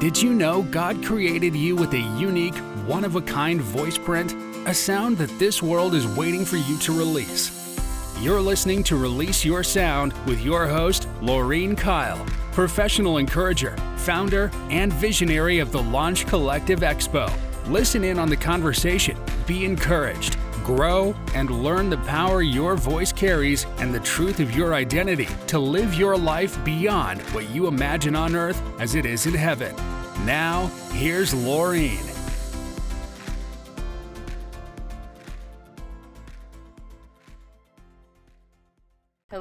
Did you know God created you with a unique, one of a kind voice print? A sound that this world is waiting for you to release. You're listening to Release Your Sound with your host, Laurean Kile, professional encourager, founder, and visionary of the Launch Collective Expo. Listen in on the conversation, be encouraged, grow, and learn the power your voice carries and the truth of your identity to live your life beyond what you imagine on earth as it is in heaven. Now, here's Laurean.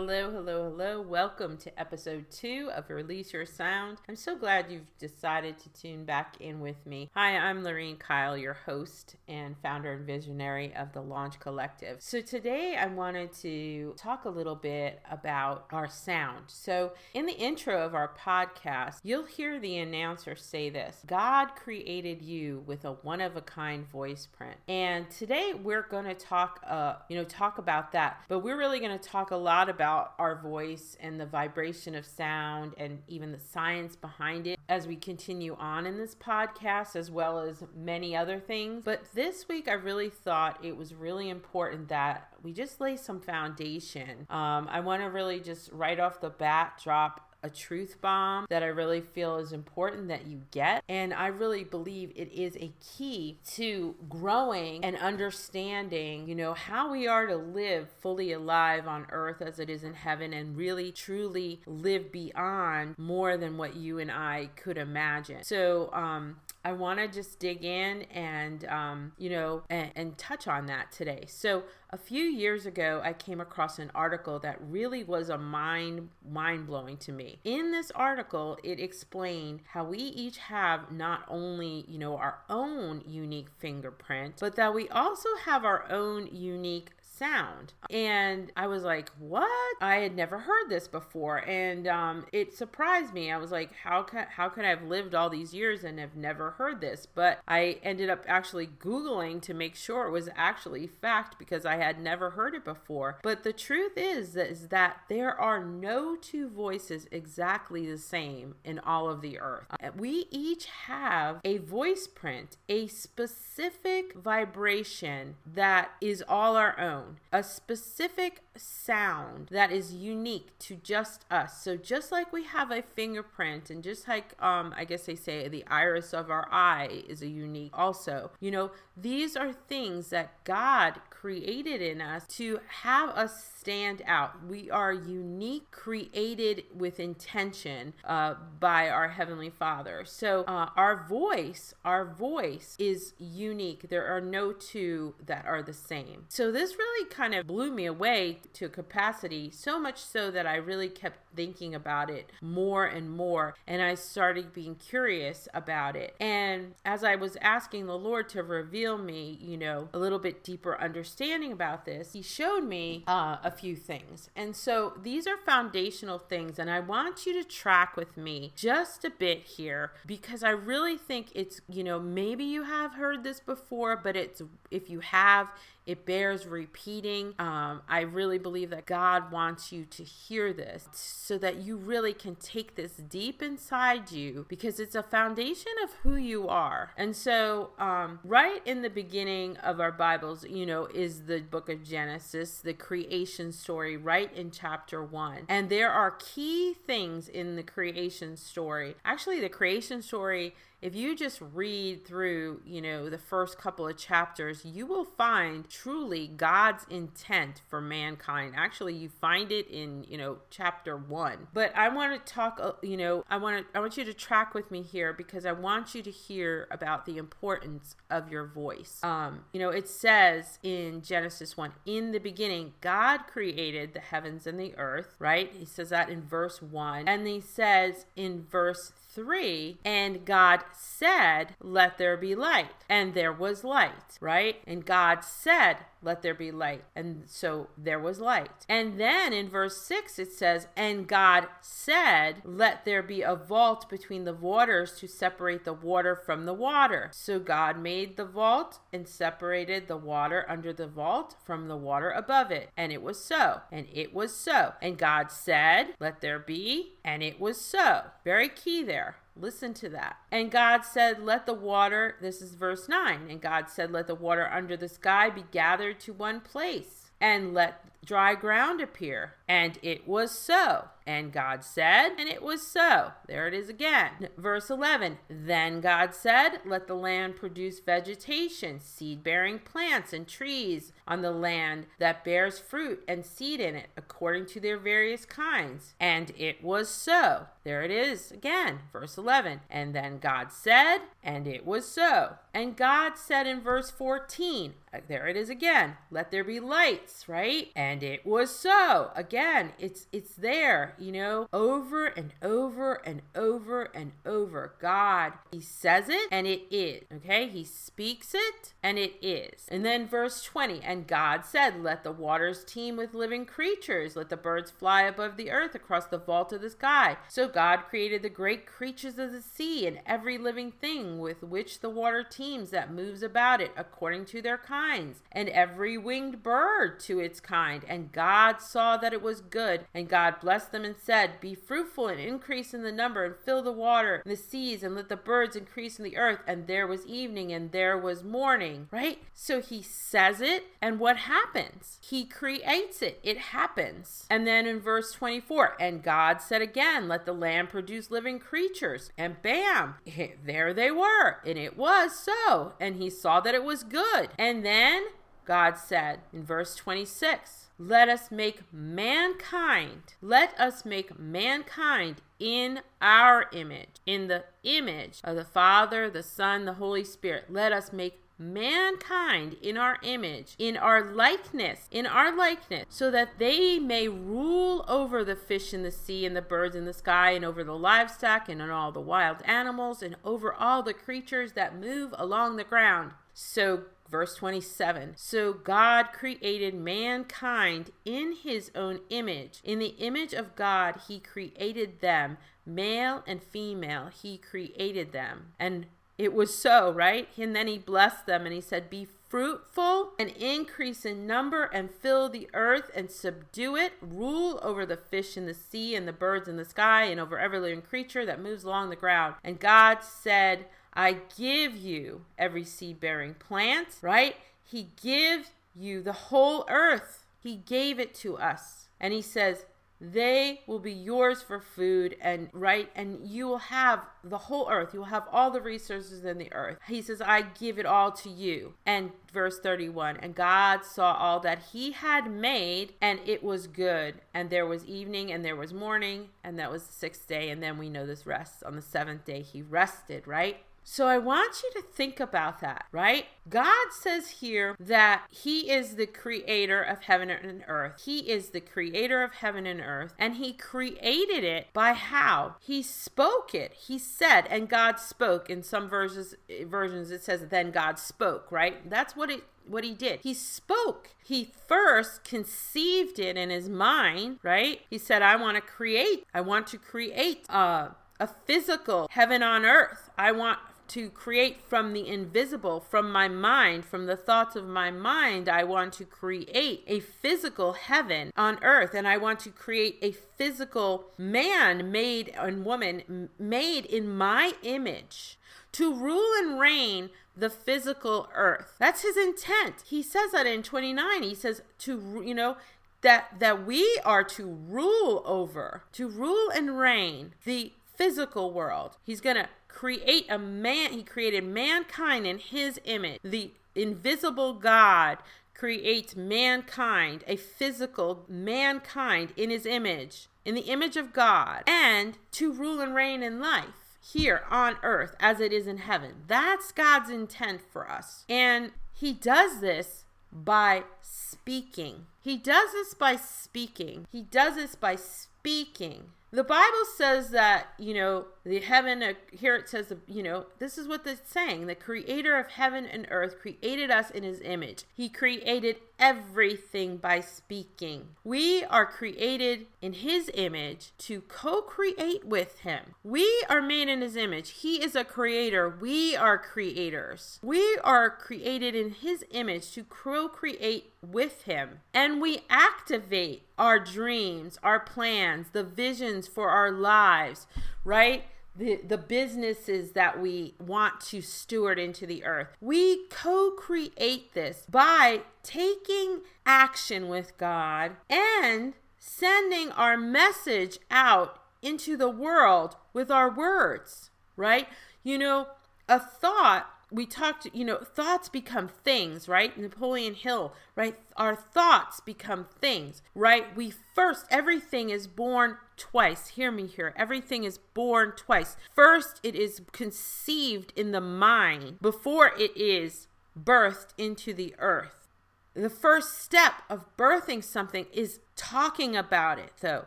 Hello, hello, hello. Welcome to episode two of Release Your Sound. I'm so glad you've decided to tune back in with me. Hi, I'm Laurean Kile, your host and founder and visionary of the Launch Collective. So, today I wanted to talk a little bit about our sound. So, in the intro of our podcast, you'll hear the announcer say this God created you with a one of a kind voice print. And today we're going to talk, uh, you know, talk about that, but we're really going to talk a lot about about our voice and the vibration of sound and even the science behind it as we continue on in this podcast, as well as many other things. But this week, I really thought it was really important that we just lay some foundation. Um, I want to really just right off the bat drop a truth bomb that I really feel is important that you get. And I really believe it is a key to growing and understanding, you know, how we are to live fully alive on earth as it is in heaven and really truly live beyond more than what you and I could imagine. So, um, I want to just dig in and, um, you know, and, and touch on that today. So, a few years ago, I came across an article that really was a mind mind blowing to me. In this article, it explained how we each have not only, you know, our own unique fingerprint, but that we also have our own unique sound. And I was like, what? I had never heard this before. And um, it surprised me. I was like, how can, how could I have lived all these years and have never heard this? But I ended up actually Googling to make sure it was actually fact because I had never heard it before. But the truth is, is that there are no two voices exactly the same in all of the earth. Uh, we each have a voice print, a specific vibration that is all our own a specific sound that is unique to just us. So just like we have a fingerprint and just like um I guess they say the iris of our eye is a unique also. You know, these are things that God created in us to have us stand out. We are unique, created with intention uh, by our Heavenly Father. So uh, our voice, our voice is unique. There are no two that are the same. So this really kind of blew me away to capacity, so much so that I really kept thinking about it more and more. And I started being curious about it. And as I was asking the Lord to reveal me, you know, a little bit deeper understanding about this, He showed me uh, a few things. And so these are foundational things. And I want you to track with me just a bit here because I really think it's, you know, maybe you have heard this before, but it's, if you have, it bears repeating. Um, I really believe that God wants you to hear this so that you really can take this deep inside you because it's a foundation of who you are. And so, um, right in the beginning of our Bibles, you know, is the book of Genesis, the creation story, right in chapter one. And there are key things in the creation story. Actually, the creation story if you just read through, you know, the first couple of chapters, you will find truly God's intent for mankind. Actually, you find it in, you know, chapter 1. But I want to talk, uh, you know, I want to I want you to track with me here because I want you to hear about the importance of your voice. Um, you know, it says in Genesis 1, in the beginning God created the heavens and the earth, right? He says that in verse 1. And he says in verse 3 and God said, Let there be light. And there was light, right? And God said, let there be light. And so there was light. And then in verse 6, it says, And God said, Let there be a vault between the waters to separate the water from the water. So God made the vault and separated the water under the vault from the water above it. And it was so. And it was so. And God said, Let there be. And it was so. Very key there. Listen to that. And God said, Let the water, this is verse 9, and God said, Let the water under the sky be gathered to one place, and let dry ground appear. And it was so. And God said, and it was so. There it is again. Verse 11 Then God said, Let the land produce vegetation, seed bearing plants and trees on the land that bears fruit and seed in it, according to their various kinds. And it was so. There it is again. Verse 11 And then God said, and it was so. And God said in verse 14, uh, there it is again, let there be lights, right? And it was so. Again, it's it's there you know, over and over and over and over. God, He says it and it is. Okay? He speaks it and it is. And then verse 20, and God said, Let the waters teem with living creatures, let the birds fly above the earth across the vault of the sky. So God created the great creatures of the sea and every living thing with which the water teems that moves about it according to their kinds, and every winged bird to its kind. And God saw that it was good, and God blessed them and said, Be fruitful and increase in the number, and fill the water and the seas, and let the birds increase in the earth. And there was evening, and there was morning, right? So he says it, and what happens? He creates it, it happens. And then in verse 24, and God said again, Let the land produce living creatures. And bam, there they were. And it was so. And he saw that it was good. And then God said in verse 26, let us make mankind, let us make mankind in our image, in the image of the Father, the Son, the Holy Spirit. Let us make mankind in our image, in our likeness, in our likeness, so that they may rule over the fish in the sea and the birds in the sky, and over the livestock and on all the wild animals, and over all the creatures that move along the ground. So Verse 27 So God created mankind in his own image. In the image of God, he created them. Male and female, he created them. And it was so, right? And then he blessed them and he said, Be fruitful and increase in number and fill the earth and subdue it. Rule over the fish in the sea and the birds in the sky and over every living creature that moves along the ground. And God said, I give you every seed bearing plant, right? He gives you the whole earth. He gave it to us. And he says, they will be yours for food and right and you will have the whole earth. You will have all the resources in the earth. He says i give it all to you. And verse 31 and god saw all that he had made and it was good. And there was evening and there was morning and that was the sixth day. And then we know this rests on the seventh day he rested right so I want you to think about that, right? God says here that He is the creator of heaven and earth. He is the creator of heaven and earth, and He created it by how? He spoke it. He said, and God spoke. In some verses, versions, it says, then God spoke, right? That's what it what he did. He spoke. He first conceived it in his mind, right? He said, I want to create, I want to create uh, a physical heaven on earth. I want to create from the invisible, from my mind, from the thoughts of my mind. I want to create a physical heaven on earth, and I want to create a physical man made and woman made in my image to rule and reign the physical earth. That's his intent. He says that in 29. He says to, you know, that that we are to rule over, to rule and reign the physical world. He's going to create a man, he created mankind in his image. The invisible God creates mankind, a physical mankind in his image, in the image of God, and to rule and reign in life here on earth as it is in heaven. That's God's intent for us. And he does this by speaking. He does this by speaking. He does this by speaking. The Bible says that, you know, the heaven, uh, here it says, you know, this is what it's saying. The creator of heaven and earth created us in his image. He created everything by speaking. We are created in his image to co create with him. We are made in his image. He is a creator. We are creators. We are created in his image to co create with him. And we activate our dreams, our plans, the visions for our lives, right? The, the businesses that we want to steward into the earth. We co create this by taking action with God and sending our message out into the world with our words, right? You know, a thought we talked, you know, thoughts become things, right? Napoleon Hill, right? Our thoughts become things, right? We first, everything is born twice. Hear me here. Everything is born twice. First, it is conceived in the mind before it is birthed into the earth. The first step of birthing something is talking about it, though.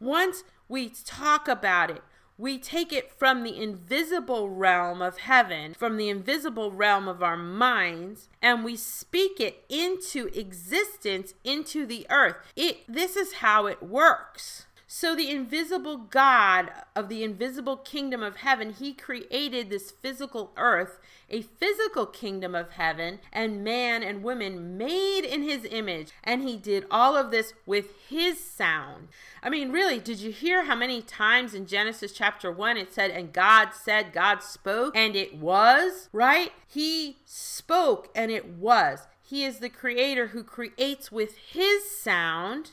Once we talk about it, we take it from the invisible realm of heaven, from the invisible realm of our minds, and we speak it into existence, into the earth. It this is how it works. So, the invisible God of the invisible kingdom of heaven, he created this physical earth, a physical kingdom of heaven, and man and women made in his image. And he did all of this with his sound. I mean, really, did you hear how many times in Genesis chapter 1 it said, and God said, God spoke, and it was, right? He spoke, and it was. He is the creator who creates with his sound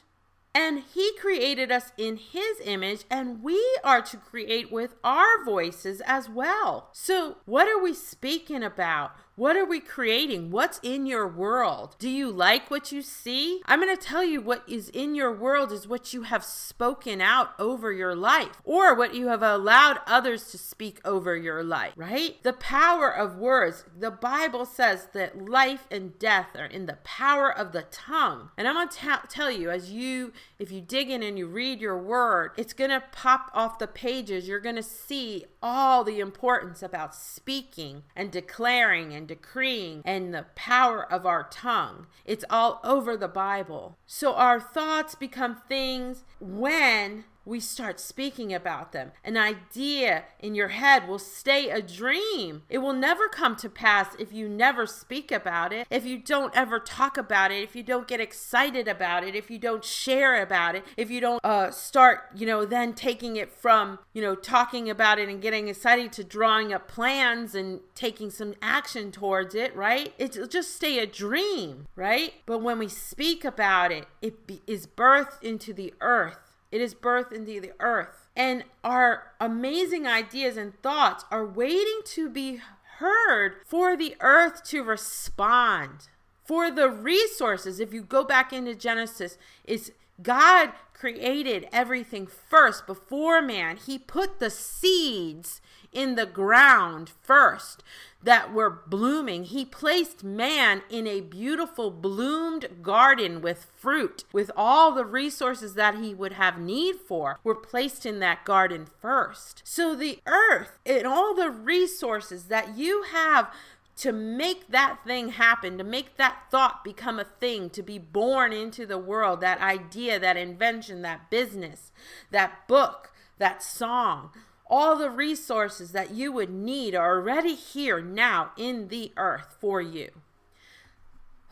and he created us in his image, and we are to create with our voices as well. So, what are we speaking about? What are we creating? What's in your world? Do you like what you see? I'm going to tell you what is in your world is what you have spoken out over your life or what you have allowed others to speak over your life, right? The power of words. The Bible says that life and death are in the power of the tongue. And I'm going to tell you, as you, if you dig in and you read your word, it's going to pop off the pages. You're going to see all the importance about speaking and declaring and decreeing and the power of our tongue. It's all over the Bible. So our thoughts become things when we start speaking about them. An idea in your head will stay a dream. It will never come to pass if you never speak about it, if you don't ever talk about it, if you don't get excited about it, if you don't share about it, if you don't uh, start, you know, then taking it from, you know, talking about it and getting excited to drawing up plans and taking some action towards it, right? It'll just stay a dream, right? But when we speak about it, it be- is birthed into the earth it is birthed into the earth. And our amazing ideas and thoughts are waiting to be heard for the earth to respond. For the resources, if you go back into Genesis, it's God created everything first before man. He put the seeds in the ground first that were blooming. He placed man in a beautiful bloomed garden with fruit, with all the resources that he would have need for, were placed in that garden first. So the earth and all the resources that you have to make that thing happen, to make that thought become a thing, to be born into the world, that idea, that invention, that business, that book, that song, all the resources that you would need are already here now in the earth for you.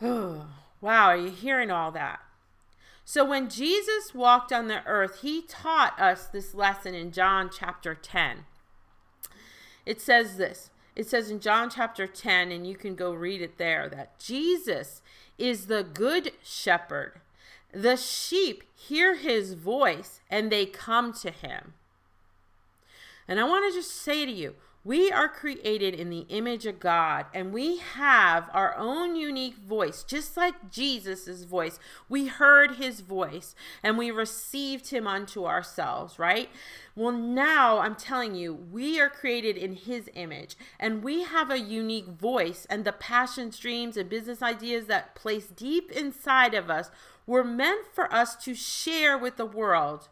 wow, are you hearing all that? So, when Jesus walked on the earth, he taught us this lesson in John chapter 10. It says this it says in John chapter 10, and you can go read it there, that Jesus is the good shepherd. The sheep hear his voice and they come to him. And I want to just say to you, we are created in the image of God and we have our own unique voice, just like Jesus' voice. We heard his voice and we received him unto ourselves, right? Well, now I'm telling you, we are created in his image and we have a unique voice, and the passions, dreams, and business ideas that place deep inside of us were meant for us to share with the world.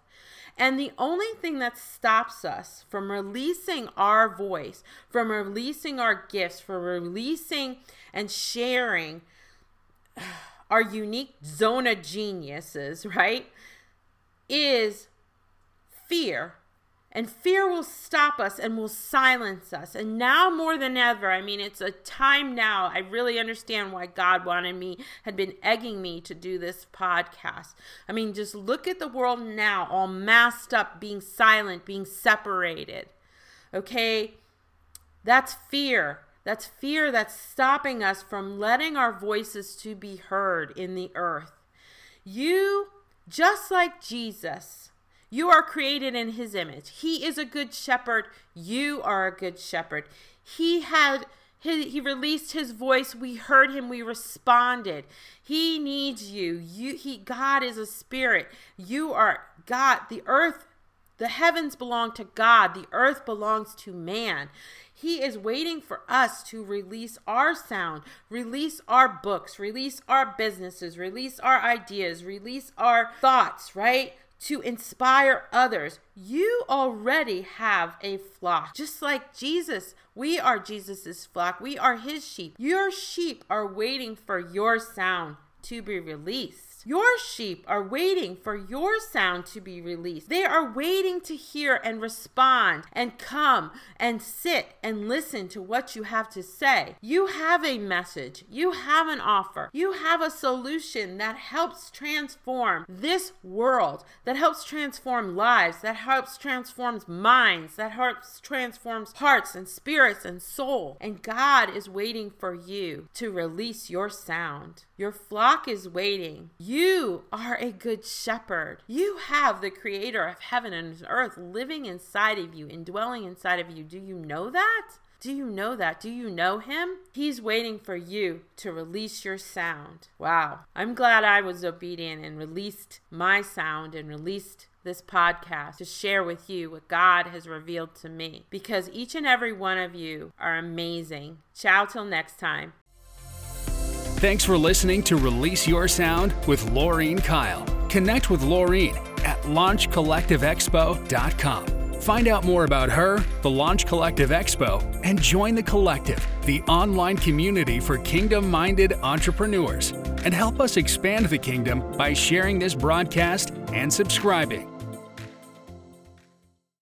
And the only thing that stops us from releasing our voice, from releasing our gifts, from releasing and sharing our unique zone of geniuses, right, is fear and fear will stop us and will silence us. And now more than ever, I mean, it's a time now. I really understand why God wanted me, had been egging me to do this podcast. I mean, just look at the world now, all masked up, being silent, being separated. Okay? That's fear. That's fear that's stopping us from letting our voices to be heard in the earth. You, just like Jesus, you are created in his image. He is a good shepherd. You are a good shepherd. He had he, he released his voice. We heard him. We responded. He needs you. You he God is a spirit. You are God. The earth, the heavens belong to God. The earth belongs to man. He is waiting for us to release our sound, release our books, release our businesses, release our ideas, release our thoughts, right? To inspire others. You already have a flock. Just like Jesus, we are Jesus's flock. We are his sheep. Your sheep are waiting for your sound to be released. Your sheep are waiting for your sound to be released. They are waiting to hear and respond and come and sit and listen to what you have to say. You have a message, you have an offer, you have a solution that helps transform this world, that helps transform lives, that helps transform minds, that helps transform hearts and spirits and soul. And God is waiting for you to release your sound. Your flock is waiting. You are a good shepherd. You have the creator of heaven and earth living inside of you, indwelling inside of you. Do you know that? Do you know that? Do you know him? He's waiting for you to release your sound. Wow. I'm glad I was obedient and released my sound and released this podcast to share with you what God has revealed to me because each and every one of you are amazing. Ciao till next time. Thanks for listening to Release Your Sound with Laurean Kile. Connect with Laurean at launchcollectiveexpo.com. Find out more about her, the Launch Collective Expo, and join the collective, the online community for kingdom minded entrepreneurs. And help us expand the kingdom by sharing this broadcast and subscribing.